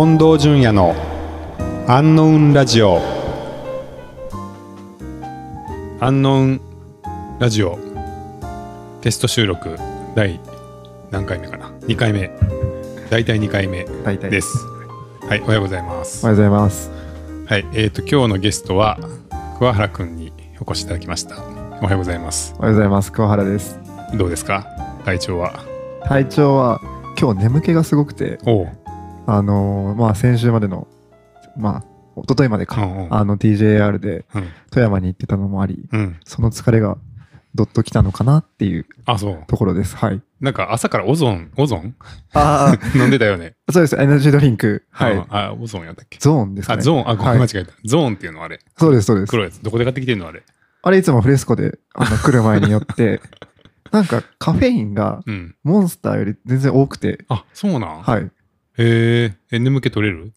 近藤淳也のアンノウンラジオ。アンノウンラジオ。テスト収録。第何回目かな？2回目。大体2回目です。はいおはようございます。おはようございます。はいえー、と今日のゲストは桑原くんにお越しいただきました。おはようございます。おはようございます。桑原です。どうですか？体調は？体調は今日眠気がすごくて、おうあのーまあ先週までの、まあ一昨日までか、うんうんあの TJR でうん富山に行ってたのもあり、うんその疲れがどっときたのかなっていうところです。はい。なんか朝からオゾンオゾン？あ 飲んでたよねあ、そうです。エナジードリンク。はい。うんあ、オゾンやったっけ？ゾーンですかあ、ね。ゾーン、あ、ごめん、はい間違えた。ゾーンっていうのはあれ。そうです、そうです。黒いやつ。どこで買ってきてんのあれ？あれいつもフレスコであの来る前によって、なんかカフェインがうん。モンスターより全然多くて、あ、そうなん？はい。へえ。え、眠気取れる？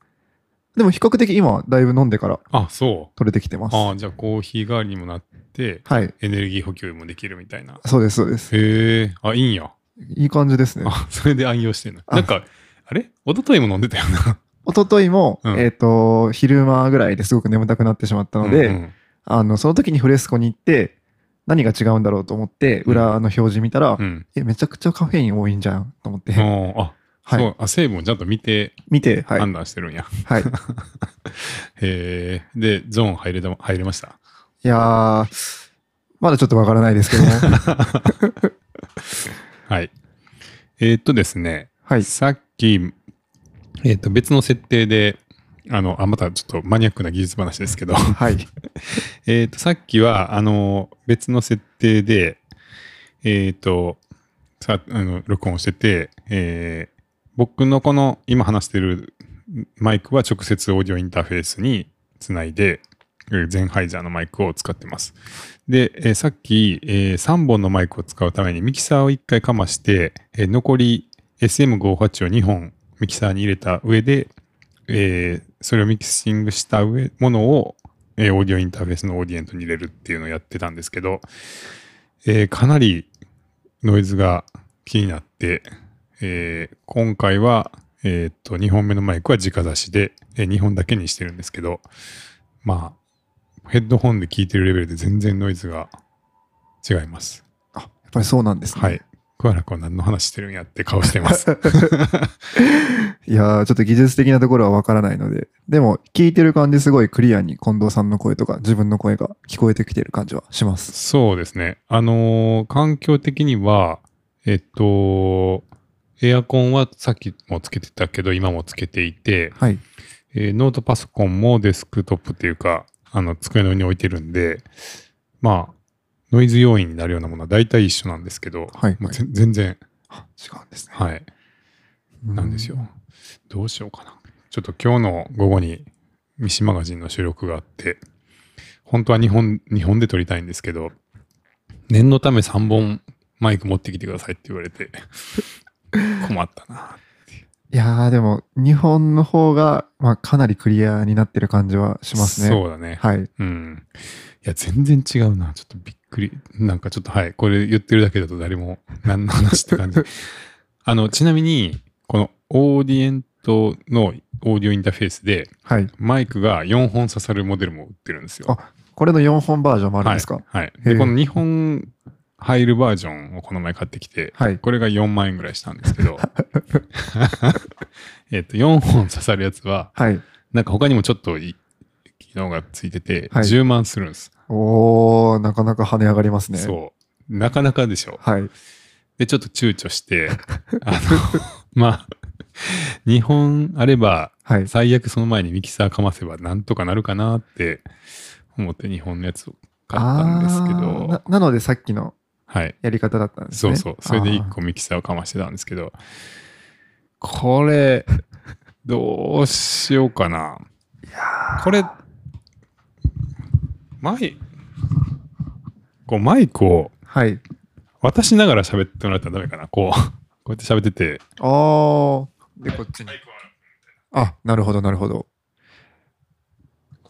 でも比較的今だいぶ飲んでからあ、そう。取れてきてます。あじゃあコーヒー代わりにもなって、はい。エネルギー補給もできるみたいな。そうです、そうです。へえ。あ、いいんや。いい感じですね。あ、それで愛用してんの。あなんか、あれ？一昨日も飲んでたよな。一昨日も、うんえっ、と、昼間ぐらいですごく眠たくなってしまったので、うんうんあの、その時にフレスコに行って、何が違うんだろうと思って、うん裏の表示見たら、うん。え、めちゃくちゃカフェイン多いんじゃんと思って、うんあ、はいそう。あ、成分ちゃんと見て見て、はい。判断してるんや。はい。い へえ。で、ゾーン入れた、入れました？やー、まだちょっとわからないですけども。はい。えーっとですね。はい。さっき、えっ、と、別の設定で、あの、あ、またちょっとマニアックな技術話ですけど、はい。えっと、さっきは、あの、別の設定で、えっ、と、さ、あの、録音してて、えー僕のこの今話してるマイクは直接オーディオインターフェースにつないで、ゼンハイザーのマイクを使ってます。で、えーさっき、え3本のマイクを使うためにミキサーを1回かまして、えー残り SM58 を2本ミキサーに入れた上で、えーそれをミキシングした上、ものを、えーオーディオインターフェースのオーディエントに入れるっていうのをやってたんですけど、えーかなりノイズが気になって、えー今回は、えーっと、2本目のマイクは直差しで、え2本だけにしてるんですけど、まあ、ヘッドホンで聞いてるレベルで全然ノイズが違います。あ、やっぱりそうなんですね。はい。桑原君は何の話してるんやって顔してます。いやー、ちょっと技術的なところはわからないので、でも、聞いてる感じすごいクリアに近藤さんの声とか自分の声が聞こえてきてる感じはします。そうですね。あのー環境的には、えっと、エアコンはさっきもつけてたけど、今もつけていて、はい。えーノートパソコンもデスクトップっていうか、あの、机の上に置いてるんで、まあ、ノイズ要因になるようなものは大体一緒なんですけど、はいもうぜ全然、あ違うんですね。はい、なんですよ。どうしようかな。ちょっと今日の午後にミシマガジンの収録があって、本当は日本、日本で撮りたいんですけど、念のため3本マイク持ってきてくださいって言われて、困ったな。いやー、でも、日本の方が、まあ、かなりクリアになってる感じはしますね。そうだね。はい。うん。いや、全然違うな。ちょっとびっくり。なんかちょっと、はい。これ言ってるだけだと誰も何の話って感じ。あの、ちなみに、このオーディエントのオーディオインターフェースで、はい。マイクが4本刺さるモデルも売ってるんですよ。あこれの4本バージョンもあるんですか？はい。はい。で、この2本入るバージョンをこの前買ってきて、はい。これが4万円ぐらいしたんですけど、えっと、4本刺さるやつは、はい。なんか他にもちょっと機能がついてて、はい10万するんです。おー、なかなか跳ね上がりますね。そう。なかなかでしょ。はい。で、ちょっと躊躇して、あの、まあ、2本あれば、はい。最悪その前にミキサーかませばなんとかなるかなって思って2本のやつを買ったんですけどな、なのでさっきのはい。やり方だったんですね。そうそう。それで1個ミキサーをかましてたんですけど、これ、どうしようかな。これ、マイ、こうマイクを。渡しながら喋ってもらったらダメかな。こう、こうやって喋ってて。あー。で、こっちに。あ、なるほど、なるほど。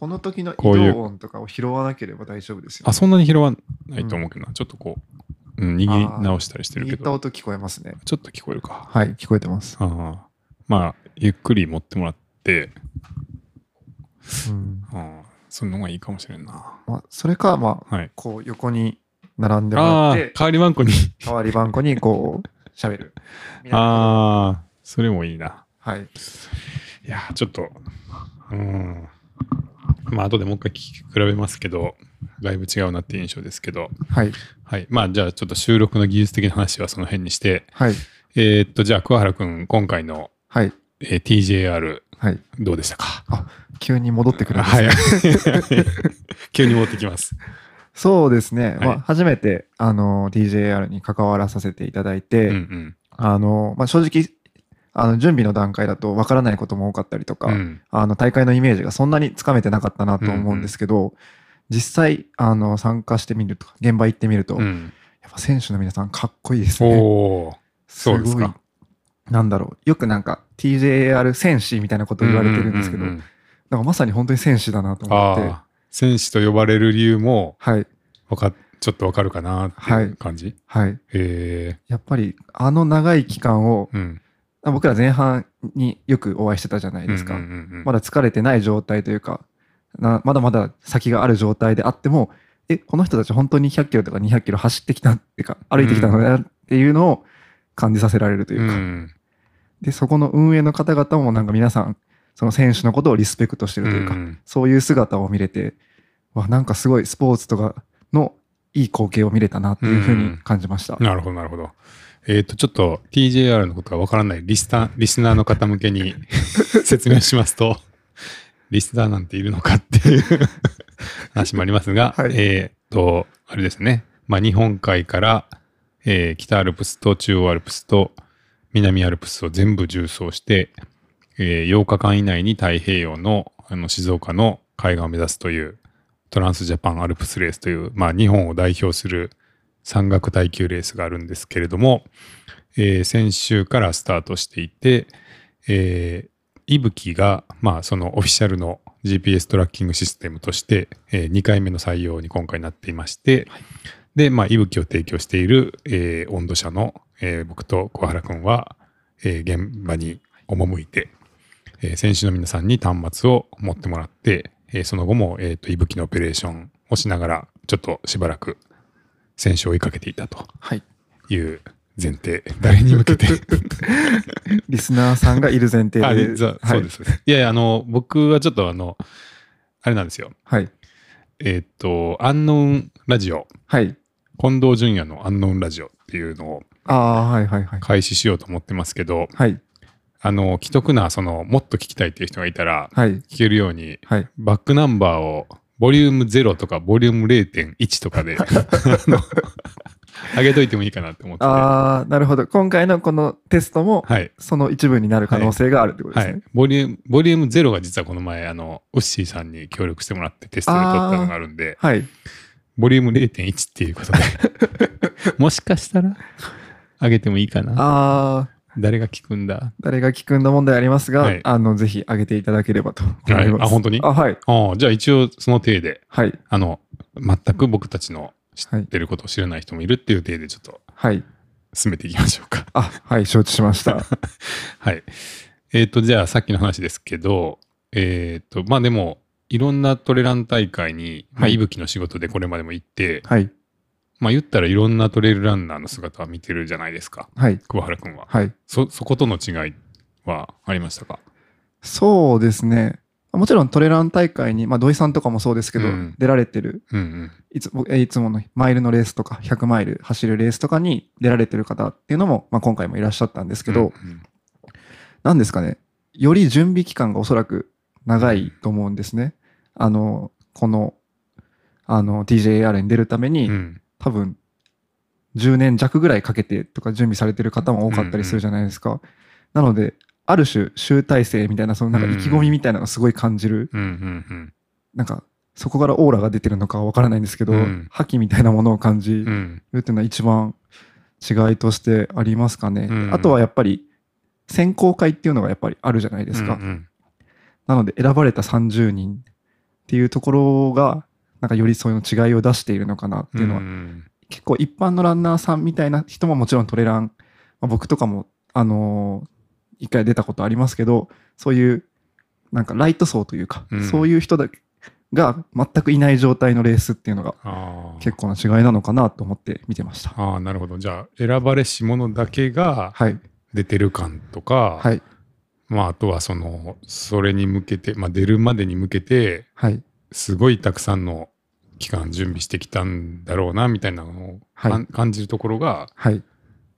この時の移動音とかを拾わなければ大丈夫ですよ、あ、そんなに拾わないと思うけどな。ちょっとこう、うん、握り直したりしてるけ握ったど、音聞こえますね。ちょっと聞こえるか。はい、聞こえてます。ああまあ、ゆっくり持ってもらっって、うんうん、その方がいいかもしれんな。まあ、それか、まあ、はい。こう横に並んでもらああって、、代わり番号に。代わり番号にこう、喋る。ああ、それもいいな。はい。いやー、ちょっと、うん。まあ、後でもう一回聞き比べますけど、だいぶ違うなっていう印象ですけど、はい。はい。まあ、じゃあ、ちょっと収録の技術的な話はその辺にして、はい。えーっと、じゃあ、桑原くん、今回の、はい。えー TJR、はい。どうでしたか？急に戻ってくるんですはねい。急に持ってきます。そうですね。まはいあ、初めて、あの、DJR に関わらさせていただいて、うんうん。あの、まあ、正直、あの、準備の段階だとわからないことも多かったりとか、うんあの、大会のイメージがそんなにつかめてなかったなと思うんですけど、実際、あの、参加してみるとか、現場行ってみると、やっうん。ぱ選手の皆さんかっこいいですね。そうですかごいなんだろう。よくなんか TJR 戦士みたいなこと言われてるんですけど、うううんなんかまさに本当に戦士だなと思って、戦士と呼ばれる理由も、はい。わかっちょっとわかるかなっていう感じ、はい。へえ。やっぱりあの長い期間を、うん。あ僕ら前半によくお会いしてたじゃないですか。うんうんうんうんまだ疲れてない状態というか、なまだまだ先がある状態であっても、え、この人たち本当に100キロとか200キロ走ってきたっていうか、歩いてきたのだっていうのを感じさせられるというか、うんで、そこの運営の方々もなんか皆さん、その選手のことをリスペクトしてるというか、んそういう姿を見れて、わ、なんかすごいスポーツとかのいい光景を見れたなっていうふうに感じました。なるほど、なるほど。えっ、と、ちょっと TJR のことがわからないリスタリスナーの方向けに 説明しますと、リスナーなんているのかっていう 話もありますが、はい。えっ、と、あれですね、まあ、日本海から、えー北アルプスと中央アルプスと南アルプスを全部縦走して、えー8日間以内に太平洋のあの静岡の海岸を目指すというトランスジャパンアルプスレースという、まあ、日本を代表する山岳耐久レースがあるんですけれども、えー先週からスタートしていて、えー、いぶきが、まあ、そのオフィシャルの GPS トラッキングシステムとして、え2回目の採用に今回なっていまして、で、まあ、いぶきを提供している、えー温度社の、えー僕と小原くんは、えー現場に赴いて、えー選手の皆さんに端末を持ってもらって、えーその後も、えーと、いぶきのオペレーションをしながら、ちょっとしばらく選手を追いかけていたとはい。いう前提。誰に向けて？リスナーさんがいる前提で。あではいそうです。いやいや、あの、僕はちょっとあの、あれなんですよ。はい。えーっと、アンノーンラジオ、はい。近藤淳也のアンノーンラジオっていうのをああ、はいはいはい。開始しようと思ってますけど、はい。あの、既得な、その、もっと聞きたいっていう人がいたら、はい。聞けるように、はい。バックナンバーを、ボリューム0とか、ボリューム0.1とかで、上げといてもいいかなって思ってて。ああ、なるほど。今回のこのテストも、はい。その一部になる可能性があるってことですね。はい。ボリューム、ボリューム0が実はこの前、あの、ウッシーさんに協力してもらってテストで撮ったのがあるんで、はい。ボリューム0.1っていうことで、もしかしたら、上げてもいいかな。ああ、誰が聞くんだ？誰が聞くんだ問題ありますが、はいあの、ぜひ上げていただければと思います。はいあ本当に？あ、はい。ああ、じゃあ一応その体で、はい。あの、全く僕たちの知ってることを知らない人もいるっていう体でちょっとはい。進めていきましょうか。あ、はい、承知しました。はい。えっ、と、じゃあさっきの話ですけど、えっ、と、まあでも、いろんなトレラン大会に、まあ、はいいぶきの仕事でこれまでも行って、はい。まあ言ったらいろんなトレイルランナーの姿は見てるじゃないですか、はい。桑原くんは。はい。そ、そことの違いはありましたか？そうですね。もちろんトレラン大会に、まあ、土井さんとかもそうですけど、うん出られてるうんうん。いついつものマイルのレースとか100マイル走るレースとかに出られてる方っていうのも、まあ、今回もいらっしゃったんですけど、うんうんなんですかねより準備期間がおそらく長いと思うんですね。あのこのあの TJAR に出るために、うん多分10年弱ぐらいかけてとか準備されてる方も多かったりするじゃないですか。なのである種集大成みたいなそのなんか意気込みみたいなのをすごい感じる、うんうんなんかそこからオーラが出てるのかわからないんですけど、うん。覇気みたいなものを感じうんうん。るっていうのは一番違いとしてありますかね。うんあとはやっぱり選考会っていうのがやっぱりあるじゃないですか。うんうん。なので選ばれた30人っていうところがなんかよりそういう違いを出しているのかなっていうのは、ん結構一般のランナーさんみたいな人ももちろんトレラン、まあ僕とかもあのー一回出たことありますけどそういうなんかライト層というか、うんそういう人だが全くいない状態のレースっていうのが結構な違いなのかなと思って見てました。あーなるほどじゃあ選ばれし者だけがはい。出てる感とか、はい。まあ、あとはそのそれに向けて、まあ、出るまでに向けてはい。すごいたくさんの期間準備してきたんだろうなみたいなのを、はい感じるところがはい。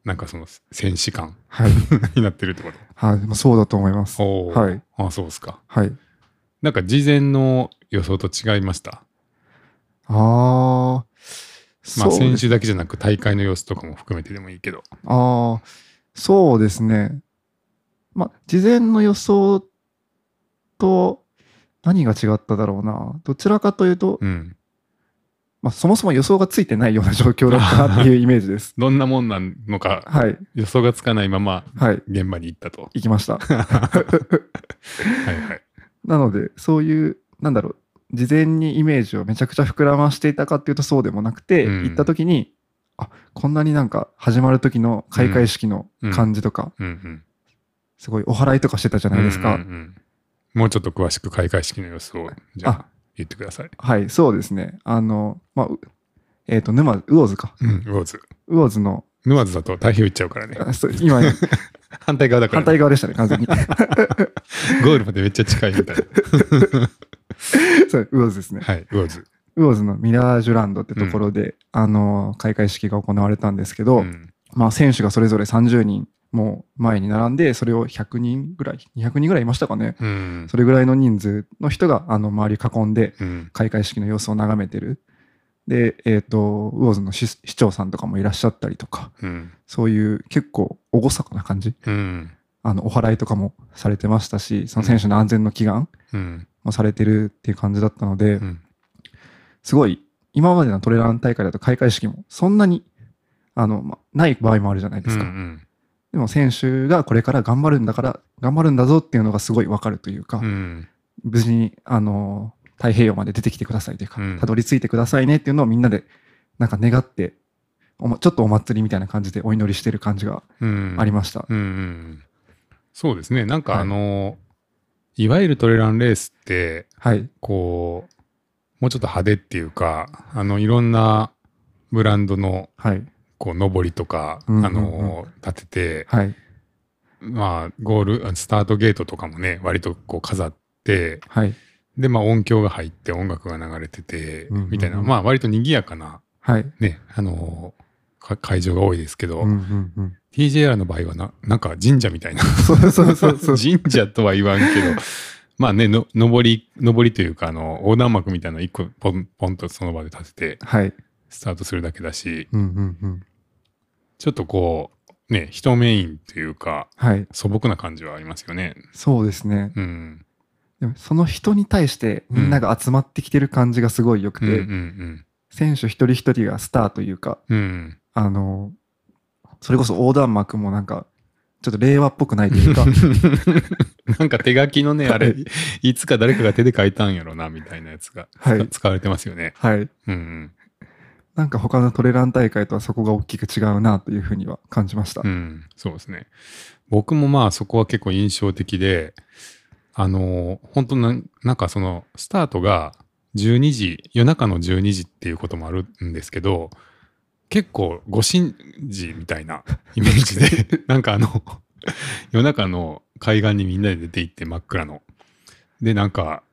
なんかその戦士感はい。になってるってこと？はい。まあそうだと思います。おーはい。あそうですか。はい。なんか事前の予想と違いました？ああ。まあ選手だけじゃなく大会の様子とかも含めてでもいいけど。ああ、そうですね。まあ、事前の予想と何が違っただろうな。どちらかというと、うん。まあ、そもそも予想がついてないような状況だったなっていうイメージです。どんなもんなのかはい。予想がつかないままはい。現場に行ったと。行きました。はいはい。なので、そういう、なんだろう、事前にイメージをめちゃくちゃ膨らましていたかっていうとそうでもなくて、うん行った時に、あ、こんなになんか始まる時の開会式の感じとか、うんうん。すごいお祓いとかしてたじゃないですか。うんうんうんもうちょっと詳しく開会式の様子をじゃあ言ってください。はい、そうですね。あの、まあ、うえっ、と、沼、魚津か。うん、魚津。魚津の、沼津だと太平洋行っちゃうからね。あそう今、反対側だから、反対側でしたね、完全に。ゴールまでめっちゃ近いみたいな。そう、魚津ですね。はい、魚津。魚津のミラージュランドってところで、あの、開会式が行われたんですけど、うんまあ、選手がそれぞれ30人もう前に並んで、それを100人ぐらい、200人ぐらいいましたかね。うん。それぐらいの人数の人が、あの、周り囲んで、うん。開会式の様子を眺めてる。で、えっ、と、魚津の市市長さんとかもいらっしゃったりとか、うん。そういう結構厳かな感じ。うん。あの、お祓いとかもされてましたし、その選手の安全の祈願うん。もされてるっていう感じだったので、うん。すごい、今までのトレラン大会だと開会式もそんなに、あの、ま、ない場合もあるじゃないですか。うんでも選手がこれから頑張るんだから、頑張るんだぞっていうのがすごいわかるというか、うん無事に、あの、太平洋まで出てきてくださいというか、うんたどり着いてくださいねっていうのをみんなで、なんか願って、おもちょっとお祭りみたいな感じでお祈りしてる感じがうんありました。うんうんそうですね。なんかはいあの、いわゆるトレランレースって、はい。こう、もうちょっと派手っていうか、あの、いろんなブランドの、はい。こう、上りとか、うんうんうんあの、立てて、はい。まあ、ゴール、スタートゲートとかもね、割とこう飾って、はい。で、まあ音響が入って音楽が流れててうんうんうん、みたいな、まあ割と賑やかな、はい。ね、あのか会場が多いですけど、うんうんうん。TJR の場合はな、なんか神社みたいな。そうそうそうそう。神社とは言わんけど、まあね、の、上り、上りというか、あの、横断幕みたいなの一個ポン、ポンとその場で立てて、はい。スタートするだけだし、うんうんうん。ちょっとこう、ね、人メインというか、はい。素朴な感じはありますよね。そうですね。うん。でもその人に対してみんなが集まってきてる感じがすごい良くうんうて、ん選手一人一人がスターというか、うん。うん。あの、それこそ横断幕もなんか、ちょっと令和っぽくないというか、なんか手書きのね、あれはい、いつか誰かが手で書いたんやろな、みたいなやつが、はい使われてますよね。はい。うんうん。なんか他のトレラン大会とはそこが大きく違うなというふうには感じました。うん、そうですね。僕もまあそこは結構印象的で、あの、本当なんなんかその、スタートが12時、夜中の12時っていうこともあるんですけど、結構ご神事みたいなイメージで、なんかあの、夜中の海岸にみんなで出て行って真っ暗の。で、なんか、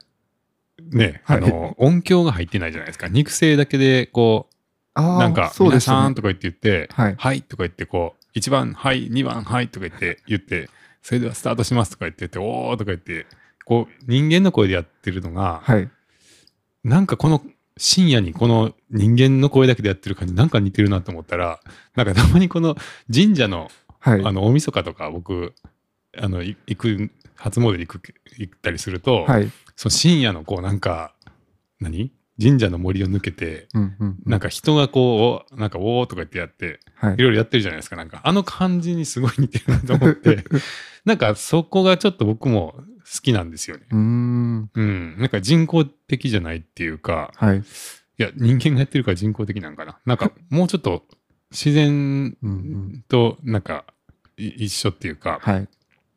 ね、あの、音響が入ってないじゃないですか。肉声だけで、こう、なんか、そうで皆したね。さんとか言って言って、はいはいとか言って、こう、1番、はい、2番、はいとか言って、言って、それではスタートしますとか言ってて、おーとか言って、こう、人間の声でやってるのが、はい。なんかこの深夜にこの人間の声だけでやってる感じ、なんか似てるなと思ったら、なんかたまにこの神社の、はい。あの、大晦日とか僕、あの、い行く、初詣で行く、行ったりすると、はい。その深夜のこう、なんか、何？神社の森を抜けて、うんうん。なんか人がこう、おなんか、おーとか言ってやって、はいい。ろいろやってるじゃないですか。なんか、あの感じにすごい似てるなと思って、なんかそこがちょっと僕も好きなんですよね。うーん。うん。なんか人工的じゃないっていうか、はい。いや、人間がやってるから人工的なんかな。なんか、もうちょっと自然うんうん。となんかい一緒っていうか、はい。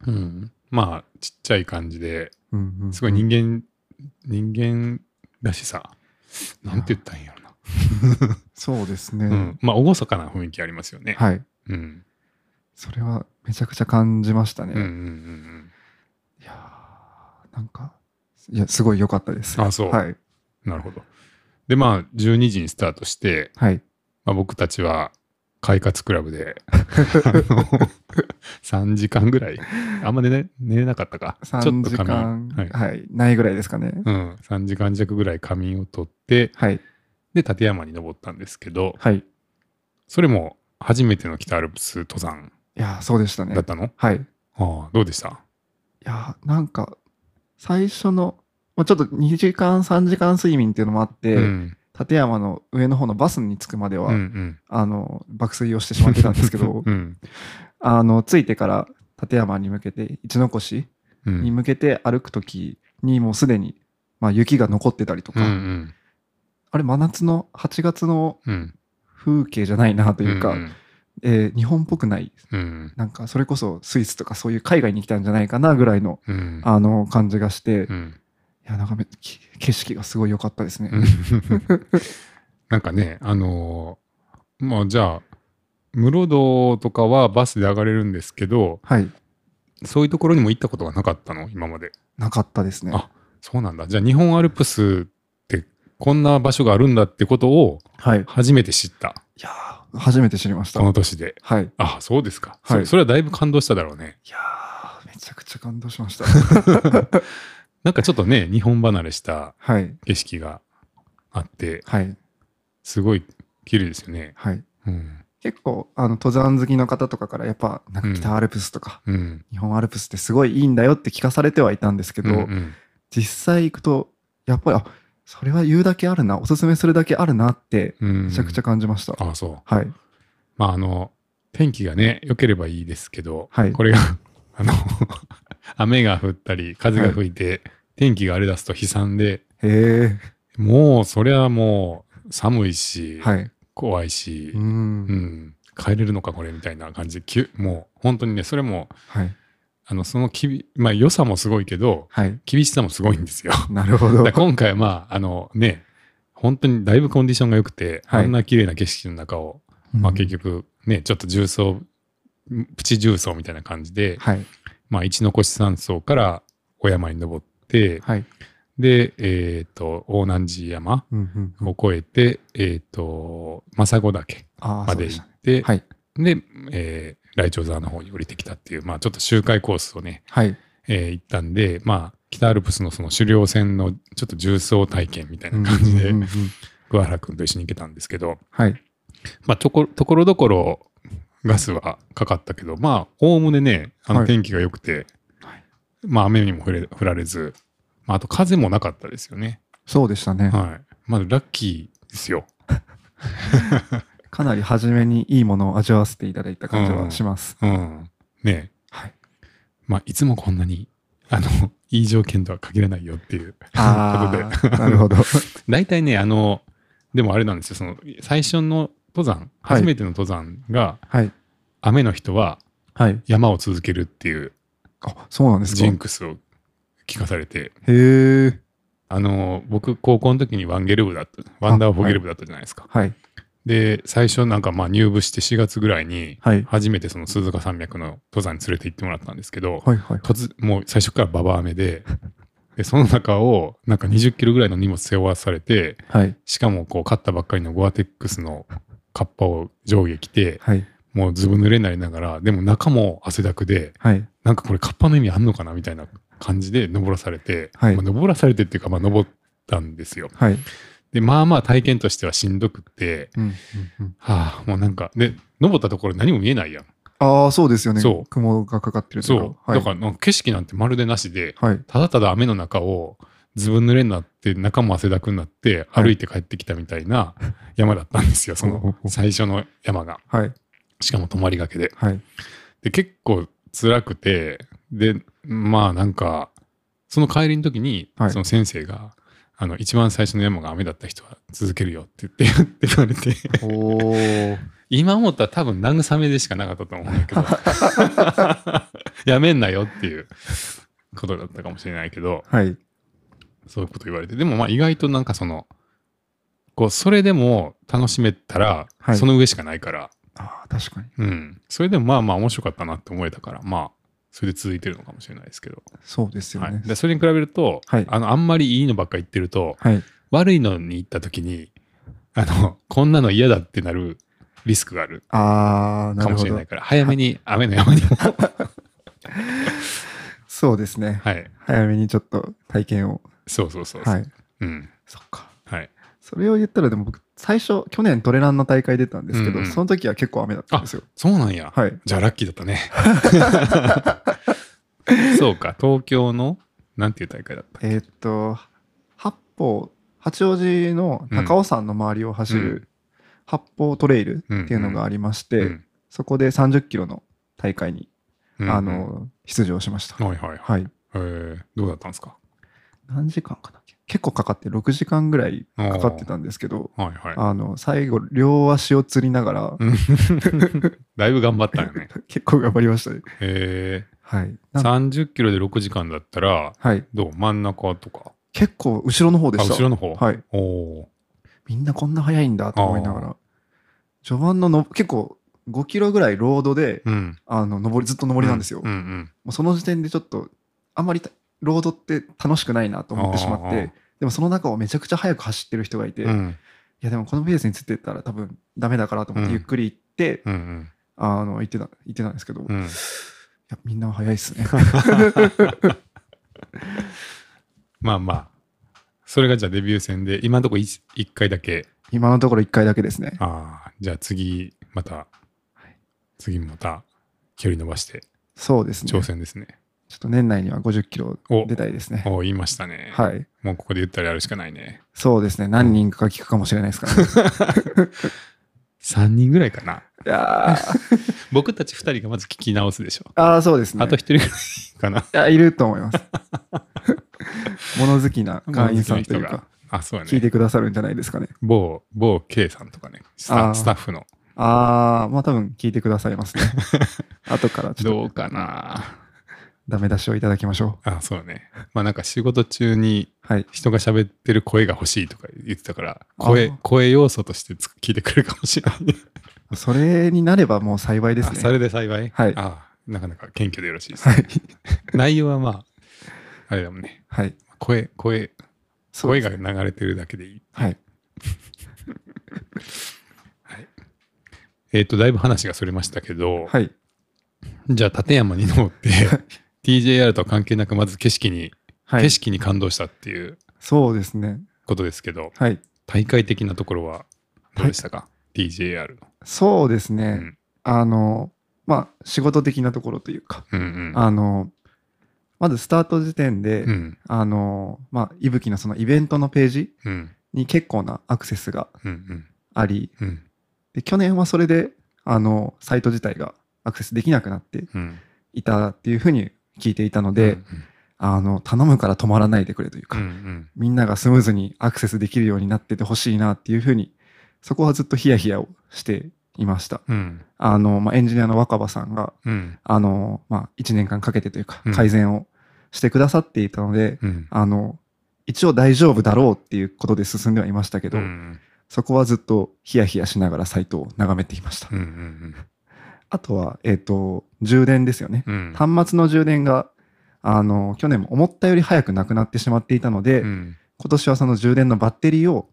うん。まあ、ちっちゃい感じで、うんうんすごい人間、人間らしさ。なんて言ったらいいんやろな。そうですね。うん。まあ、厳かな雰囲気ありますよね。はい。うん。それはめちゃくちゃ感じましたね。うんうんうんいやーなんか、いや、すごい良かったです。あそうはい。うん。なるほど。で、まあ、12時にスタートして、はい。まあ、僕たちは、快活クラブで、あの3時間ぐらい、あんま寝れ寝れなかったか。ちょっ3と仮時間、眠。ははいい。ないぐらいですかね。うん。3時間弱ぐらい仮眠を取って、はい。で、立山に登ったんですけど、はい。いそれも初めての北アルプス登山やー、そうでしたねだっ。たの、はい。いああ、どうでした？やーなんか、最初の、まあ、ちょっと2時間、3時間睡眠っていうのもあって、うん。立山の上の方のバスに着くまでは、うんうん。あの、爆睡をしてしまってたんですけど、うん。あの、着いてから立山に向けて、一の越うん。に向けて歩くときにもうすでに、まあ、雪が残ってたりとうんか、うん。あれ、真夏の8月のうん。風景じゃないなというか、んえー日本っぽくない、うん。なんかそれこそスイスとかそういう海外に来たんじゃないかなぐらいの、うん。あの感じがして、いうん。や、なんかめき景色がすごい良かったですね。なんかね、あのーまあじゃあ、室堂とかはバスで上がれるんですけど、はい。そういうところにも行ったことがなかったの？今まで。なかったですね。あそうなんだ。じゃあ日本アルプスってこんな場所があるんだってことをはい。い初めて知った。やー初めて知りました。この年で。はい。いあ、そうですか。はいそそれはだいぶ感動しただろうね。やーめちゃくちゃ感動しました。なんかちょっとね、日本離れしたはい。景色があって、はい。すごい綺麗ですよね。はい。うん。結構、あの、登山好きの方とかから、やっぱ、なんか北アルプスとか、うん。日本アルプスってすごいいいんだよって聞かされてはいたんですけど、うんうん実際行くと、やっぱり、あ、それは言うだけあるな、おすすめするだけあるなって、うんめちゃくちゃ感じました。あそう。はい。まああの、天気がね、良ければいいですけど、はいこれが、あの、雨が降ったり、風が吹いて、天気が荒れ出すと悲惨で、へもう、それはもう、寒いし、え。はい。怖いしう、。うんん、帰れるのか、これ、みたいな感じで、もう、本当にね、それも、はい。あの、そのきび、まあ、良さもすごいけど、はい。厳しさもすごいんですよ。なるほど。今回はまあ、あのね、本当にだいぶコンディションが良くて、はいあんな綺麗な景色の中を、まあ結局ね、ちょっと重曹、プチ重曹みたいな感じで、はい。まあ一の越山荘からお山に登って、はい。で、えっ、と、大南寺山うんうんを越えて、えっ、と、政子岳まで。行って、はい。で、えー、来鳥沢の方に降りてきたっていう、まあちょっと周回コースをね、はい。えー行ったんで、まあ北アルプスのその狩猟船のちょっと重曹体験みたいな感じで、うんうんうんうん桑原君と一緒に行けたんですけど、はい。まあ、とこ、ところどころガスはかかったけど、まあ、おおむねね、あはいの天気が良くて、はいまあ、雨にも降れ降られず、まあ、あと風もなかったですよね。そうでしたね。はい。まあ、ラッキーですよ。かなり初めにいいものを味わわせていただいた感じはします。うん。ねはい。まあ、いつもこんなに、あの、いい条件とは限らないよっていうあことで。あ、なるほど。大体ね、あの、でもあれなんですよ、その、最初の登山、はい初めての登山が、はい。雨の人ははい。山を続けるっていうあ、そうなんですか。ジンクスを聞かされて、へえ。あの、僕、高校の時にワンゲル部だった、ワンダーフォゲル部だったじゃないですか。はい。で、最初なんかまあ入部して4月ぐらいに、はい。初めてその鈴鹿山脈の登山に連れて行ってもらったんですけど、はい。はい。突もう最初からババ雨で、で、その中をなんか20キロぐらいの荷物背負わされて、はい。しかもこう買ったばっかりのゴアテックスのカッパを上下着て、はい。もうずぶ濡れになりながら、でも中も汗だくで、はい。なんかこれカッパの意味あんのかなみたいな感じで登らされて、はいまあ、登らされてっていうか、まあ登ったんですよ。はい。で、まあまあ体験としてはしんどくって、うん。うんうんはあ、もうなんか、で、登ったところ何も見えないやん。ああ、そうですよね。そう雲がかかってるとそ。いうか。はいだから景色なんてまるでなしで、はい。ただただ雨の中をずぶ濡れになって、中も汗だくになって、はい歩いて帰ってきたみたいな山だったんですよ、その最初の山が。はい。しかも泊まりがけで。はい。で、結構辛くて、で、まあなんか、その帰りの時に、はいその先生が、あの、一番最初の山が雨だった人は続けるよって言って、って言われて、おー。今思ったら多分慰めでしかなかったと思うんだけど、やめんなよっていうことだったかもしれないけど、はい。そういうこと言われて。でもまあ意外となんかその、こう、それでも楽しめたら、はいその上しかないから、ああ、確かに。うん。それでもまあまあ面白かったなって思えたから、まあ、それで続いてるのかもしれないですけど。そうですよはい。ね。で、それに比べると、はいあの、あんまりいいのばっか言ってると、はい。悪いのに行った時に、あの、こんなの嫌だってなるリスクがあるああ、なるほどかもしれない。から、早めに雨の山にも、そうですね。はい。早めにちょっと体験を。そうそうそうそう。はい。うん。そっか。はい。それを言ったら、でも僕、最初、去年トレランの大会出たんですけど、うんうんその時は結構雨だったんですよ。そうなんや。はい。じゃあラッキーだったね。そうか、東京の、なんていう大会だったえーっと、八方、八王子の高尾山の周りを走うんる八方トレイルっていうのがありまして、うんそこで30キロの大会に、うんあの、出場しました。はいはいはい。はい。えー、どうだったんですか？何時間かな結構かかって、6時間ぐらいかかってたんですけど、はいはい。あの、最後、両足をつりながら、うんだいぶ頑張ったよね。結構頑張りましたね。えはい。ー、なん30キロで6時間だったら、はい。どう？真ん中とか？結構、後ろの方であ、した。後ろの方？はい。おおみんなこんな速いんだと思いながら。序盤のの、結構、5キロぐらいロードで、ー。うん。あの、上り、ずっと上りなんですよ。うんうん。もうその時点でちょっと、あんまりたロードって楽しくないなと思ってしまって、でもその中をめちゃくちゃ速く走ってる人がいて、いうんやでもこのペースについてったら多分ダメだからと思ってうんゆっくり行って、うんうんあの、言ってた、言ってたんですけど、いうん。や、みんな速いっすね。まあまあ。それがじゃあデビュー戦で、今のところ 1, 回だけ。今のところ1回だけですね。ああ、じゃあ次、また、次もまた距離伸ばしてそうですね。挑戦ですね。っと年内には50キロお出たいですね。お言いましたね。はい。もうここで言ったらやるしかないね。そうですね。何人か聞くかもしれないですからね。3人ぐらいかな。いやー 僕たち2人がまず聞き直すでしょ。あー、そうですね。あと1人ぐらいかな。いや、いると思います。物好きな会員さんというか、あ、そうや聞いね。てくださるんじゃないですかね。某、某 K さんとかね。スタスタッフの。あー、まあ多分聞いてくださいますね。後からちょっとどうかな。ダメ出しをいただきましょあ、そうね。まあなんか仕事中にう。はい。人が喋ってる声が欲しいとか言ってたから、声あー、声要素としてつ聞いてくれるかもしれない。それになればもう幸いですね。あそれで幸い？はいあなかなか謙虚でよろしいです。はい。内容はまあ、あれだもんね。はい。声、声、声が流れてるだけでいい。はい。えっ、と、だいぶ話がそれましたけど、はい。じゃあ立山に登って、TJR とは関係なくまず景色に、はい。景色に感動したっていうそうですね。ことですけど、はい。大会的なところはどうでしたか、?TJR の。そうですね。うんあの、まあ、仕事的なところというか、うんうん。あの、まずスタート時点で、うんあの、まあ、いぶきのそのイベントのページうんに結構なアクセスがうんあり、うんうんで去年はそれで、あの、サイト自体がアクセスできなくなってうんいたっていうふうに聞いていたので、うんあの、頼むから止まらないでくれというか、うんうん。みんながスムーズにアクセスできるようになっててほしいなっていうふうに、そこはずっとヒヤヒヤをしていました。うん。あの、まあ、エンジニアの若葉さんが、うん。あの、まあ、1年間かけてというかうん、改善をしてくださっていたので、うん。あの、一応大丈夫だろうっていうことで進んではいましたけど、うんそこはずっとヒヤヒヤしながらサイトを眺めていました。うんうんあとは、えっ、と、充電ですよね。うん。端末の充電が、あの、去年も思ったより早くなくなってしまっていたので、うん。今年はその充電のバッテリーを、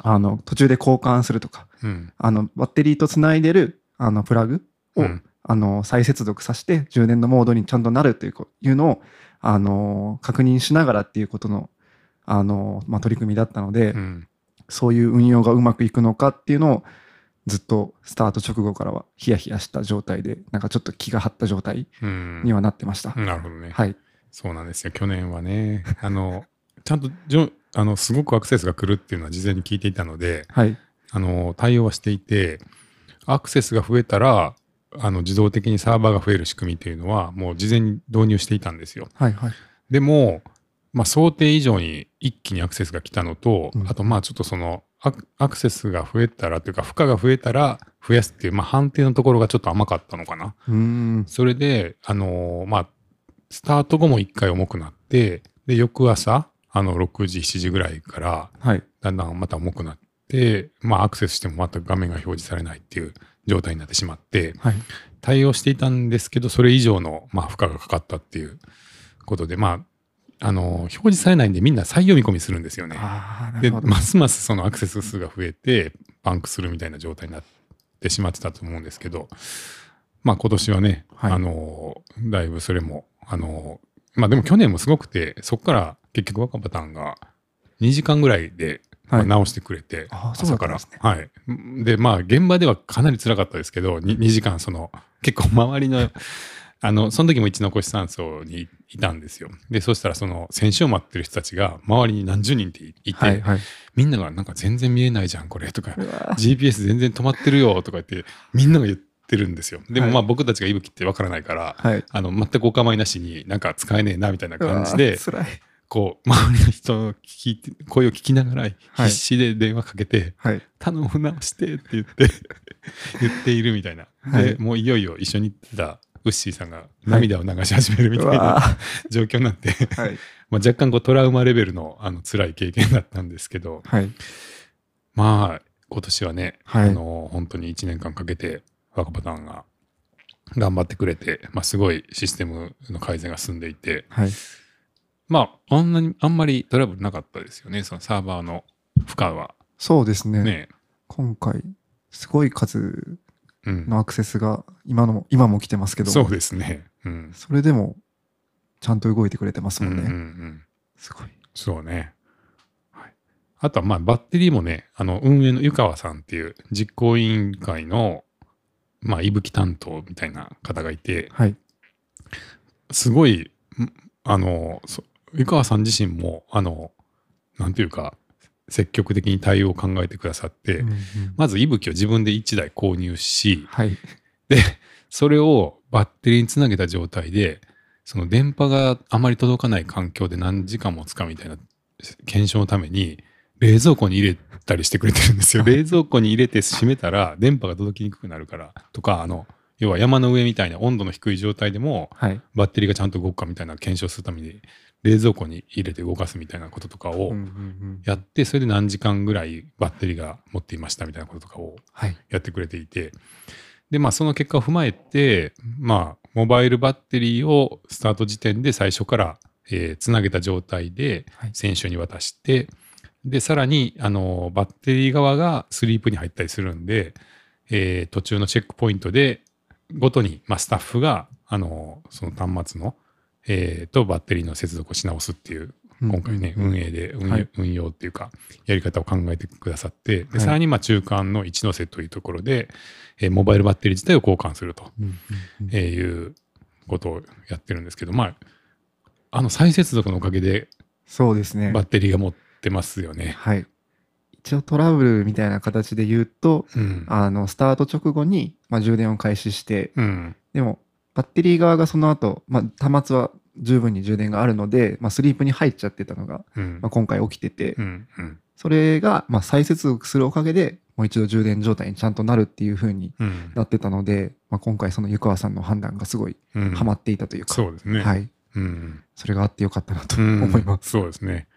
あの、途中で交換するとか、うん。あの、バッテリーとつないでる、あの、プラグを、うん。あの、再接続させて、充電のモードにちゃんとなるというこいうのを、あの、確認しながらっていうことの、あの、まあ、取り組みだったので、うん。そういう運用がうまくいくのかっていうのを、ずっとスタート直後からはヒヤヒヤした状態で、なんかちょっと気が張った状態うんにはなってました。なるほどね。はい。そうなんですよ。去年はね、あの、ちゃんとじょあのすごくアクセスが来るっていうのは事前に聞いていたので、はい。あの対応はしていて、アクセスが増えたら、あの自動的にサーバーが増える仕組みっていうのは、もう事前に導入していたんですよ。はい。はい。でも、まあ、想定以上に一気にアクセスが来たのと、うんあとまあちょっとそのアクセスが増えたらというか負荷が増えたら増やすっていう、まあ、判定のところがちょっと甘かったのかな。それで、あのーまあスタート後も1回重くなって、で、翌朝、あの、6時、7時ぐらいから、はい。だんだんまた重くなって、まあ、アクセスしてもまた画面が表示されないっていう状態になってしまって、はい。対応していたんですけど、それ以上の、まあ、負荷がかかったっていうことで、まあ、あの、表示されないんでみんな再読み込みするんですよね。で。ますますそのアクセス数が増えて、パンクするみたいな状態になってしまってたと思うんですけど、まあ今年はね、はいあの、だいぶそれも、あの、まあでも去年もすごくて、そこから結局若葉タンが2時間ぐらいで、直してくれて、あーそうだ朝から。ったんですねはい。で、まあ現場ではかなり辛かったですけど、2, 時間その、結構周りの、あの、その時も一残し山荘にいたんですよ。で、そしたらその選手を待ってる人たちが周りに何十人っていて、はい。はい。みんながなんか全然見えないじゃん、これとか、GPS 全然止まってるよとか言って、みんなが言ってるんですよ。でもはいまあ僕たちがいぶきってわからないから、はい。あの、全くお構いなしになんか使えねえなみたいな感じうで。こう、周りの人の聞いて、声を聞きながらはい必死で電話かけて、はい。頼む直してって言って、言っているみたいな。で、はいもういよいよ一緒に行ってたウッシーさんが涙を流し始めるみうたいなわ 状況になって、はい。まあ若干こうトラウマレベルのあの辛い経験だったんですけど、はい。まあ、今年はね、はいあの、本当に1年間かけて、若パターンが頑張ってくれて、まあ、すごいシステムの改善が進んでいて、はい。まあ、あんなに、あんまりトラブルなかったですよね、そのサーバーの負荷は。そうですね。ね。今回、すごい数うん。のアクセスが今のも、今も来てますけど、そうですね。うん。それでも、ちゃんと動いてくれてますもんね。うんうんうん。すごい。そうね。はい。あとは、まあ、バッテリーもね、あの、運営の湯川さんっていう実行委員会の、まあ、いぶき担当みたいな方がいて、はい。すごい、んあの、そ湯川さん自身も、あの、なんていうか、積極的に対応を考えてくださって、うんうんまず、いぶきを自分で1台購入し、はい。で、それをバッテリーにつなげた状態で、その電波があまり届かない環境で何時間もつかみたいな検証のために、冷蔵庫に入れたりしてくれてるんですよ。冷蔵庫に入れて閉めたら電波が届きにくくなるからとか、あの、要は山の上みたいな温度の低い状態でも、はい。バッテリーがちゃんと動くかみたいな検証するために冷蔵庫に入れて動かすみたいなこととかをやってそれで何時間ぐらいバッテリーが持っていましたみたいなこととかをはい。やってくれていて。でまあその結果を踏まえてまあモバイルバッテリーをスタート時点で最初からえーつなげた状態ではい。選手に渡してでさらにあのバッテリー側がスリープに入ったりするんで、えー途中のチェックポイントでごとに、まあ、スタッフがあのその端末の、えーとバッテリーの接続をし直すっていう今回ね、運営で運運用っていうかやり方を考えてくださってではいさらにまあ中間の一ノ瀬というところで、えーモバイルバッテリー自体を交換すると、うえーいうことをやってるんですけどまああの再接続のおかげでそうですね。バッテリーが持ってますよね。はい。一応トラブルみたいな形で言うと、うん。あの、スタート直後に、まあ、充電を開始して、うん。でも、バッテリー側がその後、まあ、端末は十分に充電があるので、まあ、スリープに入っちゃってたのが、うんまあ、今回起きてて、うん。うん。それが、まあ、再接続するおかげで、もう一度充電状態にちゃんとなるっていう風にうん。なってたので、まあ、今回その湯川さんの判断がすごいうんハマっていたというか、そうですね。。はいい。うん。それがあってよかったなとうん思います。そうですね。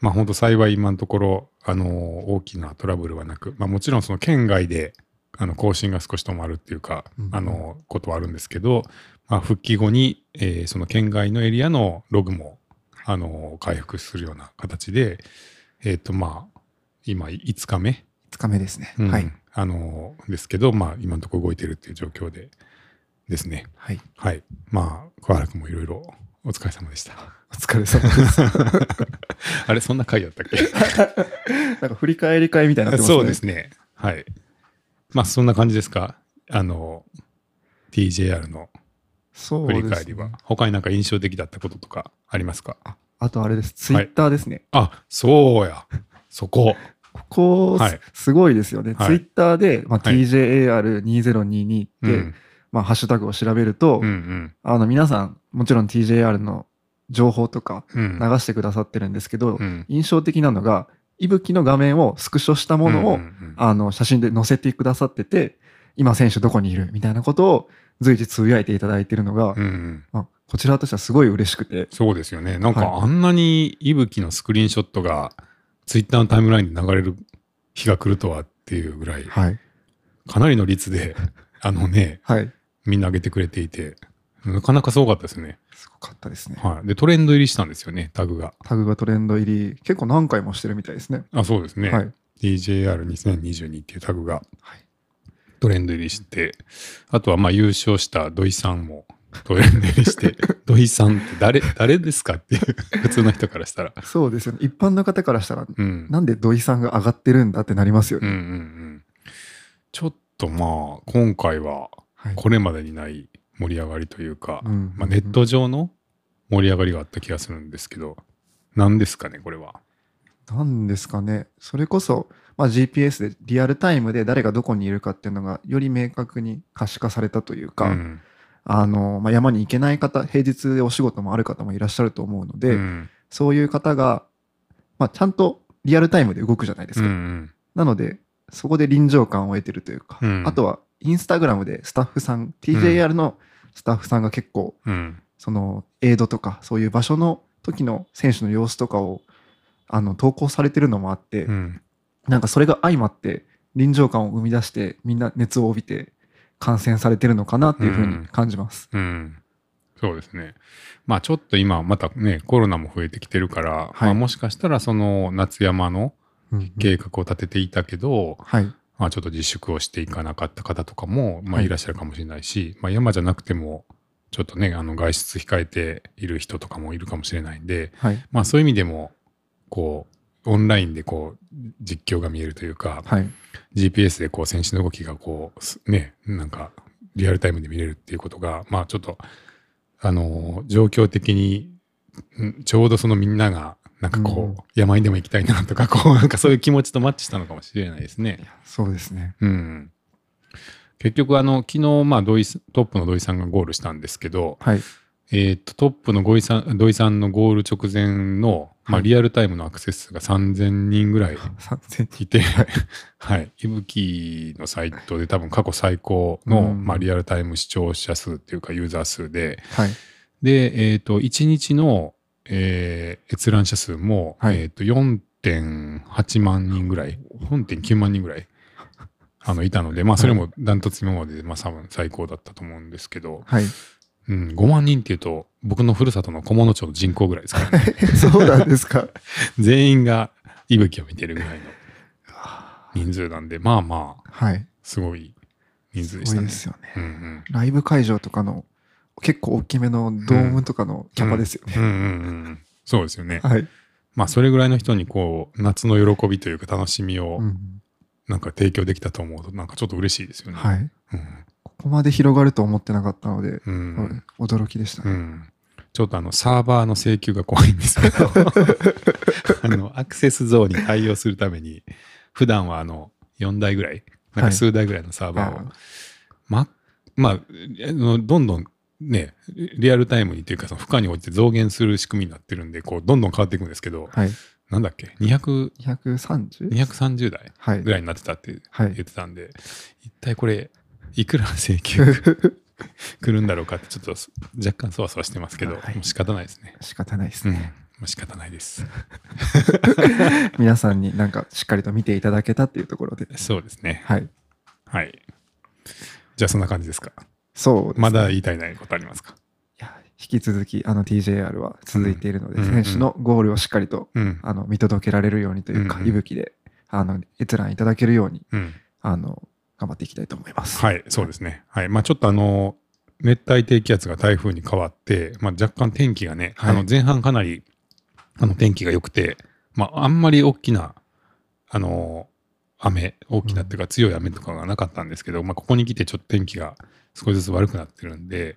まあ本当幸い今のところ、あの大きなトラブルはなく、まあもちろんその県外で、あの更新が少し止まるっていうか、うんあのことはあるんですけど、まあ、復帰後に、えーその県外のエリアのログも、あの回復するような形で、えっ、とまあ今5日目、5日目ですね。うんはい。あのですけど、まあ今のところ動いてるっていう状況でですね。はい。はい。まあ、小原君もいろいろお疲れ様でした。お疲れ様です。あれ、そんな回やったっけ？なんか振り返り会みたいになってますね。そうですね。はい。まあ、そんな感じですか？あの、TJR の振そうですねり返りは。他になんか印象的だったこととかありますか？ああとあれです。ツイッターですね。あ、そうや。そこ。ここ、はいすごいですよね。はいツイッターで、まあ、はい TJAR2022 って、うん。まあ、ハッシュタグを調べると、うんうん。あの、皆さん、もちろん TJR の情報とかうん。流してくださってるんですけど、うん印象的なのが、いぶきの画面をスクショしたものを、うんうんあの、写真で載せてくださってて、今選手どこにいるみたいなことを随時つぶやいていただいてるのが、うんうん。こちらとしてはすごい嬉しくて、そうですよね。なんかはあんなに息吹のスクリーンショットがツイッターのタイムラインで流れる日が来るとはっていうぐらい、はい。かなりの率で、あのね、はい。みんな上げてくれていて、なかなかすごかったですね。すごかったですね。はい。で、トレンド入りしたんですよね、タグが。タグがトレンド入り、結構何回もしてるみたいですね。あ、そうですね。はい。DJR2022 っていうタグがはいトレンド入りして、あとはまあ優勝した土井さんもトレンド入りして、土井さんって誰、誰ですかっていう、普通の人からしたら。そうですよね。一般の方からしたら、うん。なんで土井さんが上がってるんだってなりますようんうね。んうん。ちょっとまあ、今回ははいこれまでにない盛り上がりというか、うんまあ、ネット上の盛り上がりがあった気がするんですけど、何ですかね、これは？なんですかね。それこそ、まあ、GPS でリアルタイムで誰がどこにいるかっていうのがより明確に可視化されたというか、うんあのまあ、山に行けない方、平日でお仕事もある方もいらっしゃると思うので、うんそういう方が、まあ、ちゃんとリアルタイムで動くじゃないですうんうか。んなので、そこで臨場感を得てるというか、うんあとはインスタグラムでスタッフさん、TJR のスタッフさんが結構、うんそのエイドとか、そういう場所の時の選手の様子とかをあの投稿されてるのもあって、うんなんかそれが相まって臨場感を生み出してみんな熱を帯びて観戦されてるのかなっていうふうに感じます。うん。そうですね。まあちょっと今またね、コロナも増えてきてるから、はいまあもしかしたらその夏山のうん計画を立てていたけど、はい。まあちょっと自粛をしていかなかった方とかも、まあはいいらっしゃるかもしれないし、まあ山じゃなくても、ちょっとね、あの外出控えている人とかもいるかもしれないんで、はい。まあそういう意味でも、こう、オンラインでこう、実況が見えるというか、はい。GPS でこう選手の動きがこうすねなんかリアルタイムで見れるっていうことがまあちょっとあのー状況的にんちょうどそのみんながなんかこう、うん山にでも行きたいなとか こうなんかそういう気持ちとマッチしたのかもしれないですね。そうですね。うん、結局あの昨日まあ土井トップの土井さんがゴールしたんですけど、はい。えーとトップの土井さん土井さんのゴール直前の、まあ、はいリアルタイムのアクセス数が3000人ぐらい 3000いて、はい。いぶきのサイトで多分過去最高の、うんまあ、リアルタイム視聴者数っていうかユーザー数で、はい。で、えっ、と、1日の、えー閲覧者数も、はいえっ、と、4.8万人ぐらい、4.9万人ぐらい、あの、いたので、まあ、それもダントツ今までで、まあ、多分最高だったと思うんですけど、はい。うん、5万人っていうと、僕のふるさとの菰野町の人口ぐらいですからね。そうなんですか。全員がいぶきを見てるぐらいの人数なんで、まあまあ、はい。すごい人数すでしたね。ごいですよね。うんうんライブ会場とかの結構大きめのドームとかのキャパですよね。うん。うんうんそうですよね。はい。まあそれぐらいの人にこう夏の喜びというか楽しみをうん。なんか提供できたと思うとなんかちょっと嬉しいですよね。ここまで広がると思ってなかったので、驚きでしたね。うん。ちょっとあのサーバーの請求が怖いんですけど。あのアクセスゾーンに対応するために普段はあの4台ぐらいなんか数台ぐらいのサーバーを、あま、まあ、どんどんね、リアルタイムにというか、その負荷に応じて増減する仕組みになってるんで、こう、どんどん変わっていくんですけど、はい。なんだっけ、200、230? 230台はいぐ。らいになってたってはい言ってたんで、一体これ、いくら請求 来るんだろうかって、ちょっと若干そわそわしてますけど、はいもう仕方ないですね。仕方ないですうん。ね。もう仕方ないです。皆さんになんかしっかりと見ていただけたっていうところで。そうですね。はい。はい。じゃあ、そんな感じですか？そうねまだ言いたいないことありますか？いや引き続きあの TJR は続いているので、うん選手のゴールをしっかりとうん。あの見届けられるようにというか、うんうん息吹であの閲覧いただけるようにうん。あの頑張っていきたいと思います。はい、そうですね。はい。まあちょっとあの、熱帯低気圧が台風に変わって、まあ若干天気がね、はいあの前半かなりあの天気が良くて、まああんまり大きな、あの、雨、大きなっていうか強い雨とかがなかったんですけど、まあここに来てちょっと天気が少しずつ悪くなってるんで、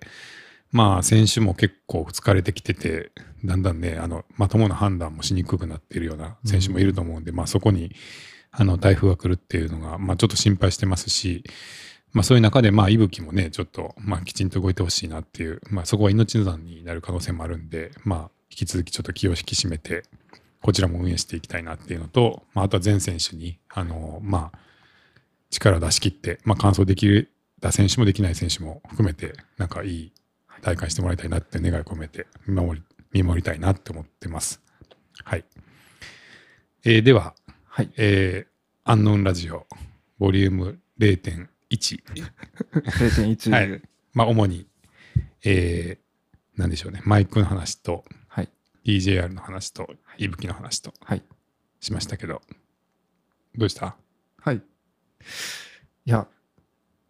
まあ選手も結構疲れてきてて、だんだんね、あの、まともな判断もしにくくなっているような選手もいると思うんで、まあそこに、あの、台風が来るっていうのが、まあちょっと心配してますし、まあそういう中で、まあ、息吹もね、ちょっと、まあきちんと動いてほしいなっていう、まあそこは命の残になる可能性もあるんで、まあ引き続きちょっと気を引き締めて、こちらも運営していきたいなっていうのと、まああとは全選手に、あの、まあ、力を出し切って、まあ完走できる、選手もできない選手も含めて、なんかいい体感してもらいたいなって願いを込めて見守り見守りたいなって思ってます。はい。えーでは、はい。えーアンノーンラジオ、ボリューム0.1。0.1。はいまあ、主に、えーなんでしょうね、マイクの話と、はい。DJR の話と、いぶきの話とはい。しましたけど、どうした？はい。いや、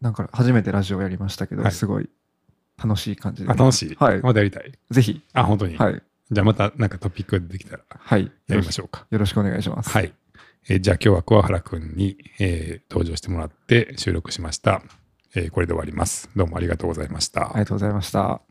なんか初めてラジオやりましたけど、はいすごい楽しい感じで。あ、楽しい。はいまだやりたい？ぜひ、あ、本当に？はい。じゃあまたなんかトピックが出てきたらはい。やりましょうか。よろしくお願いします。はい。えーじゃあ今日は桑原くんに、えー登場してもらって収録しました。えーこれで終わります。どうもありがとうございました。ありがとうございました。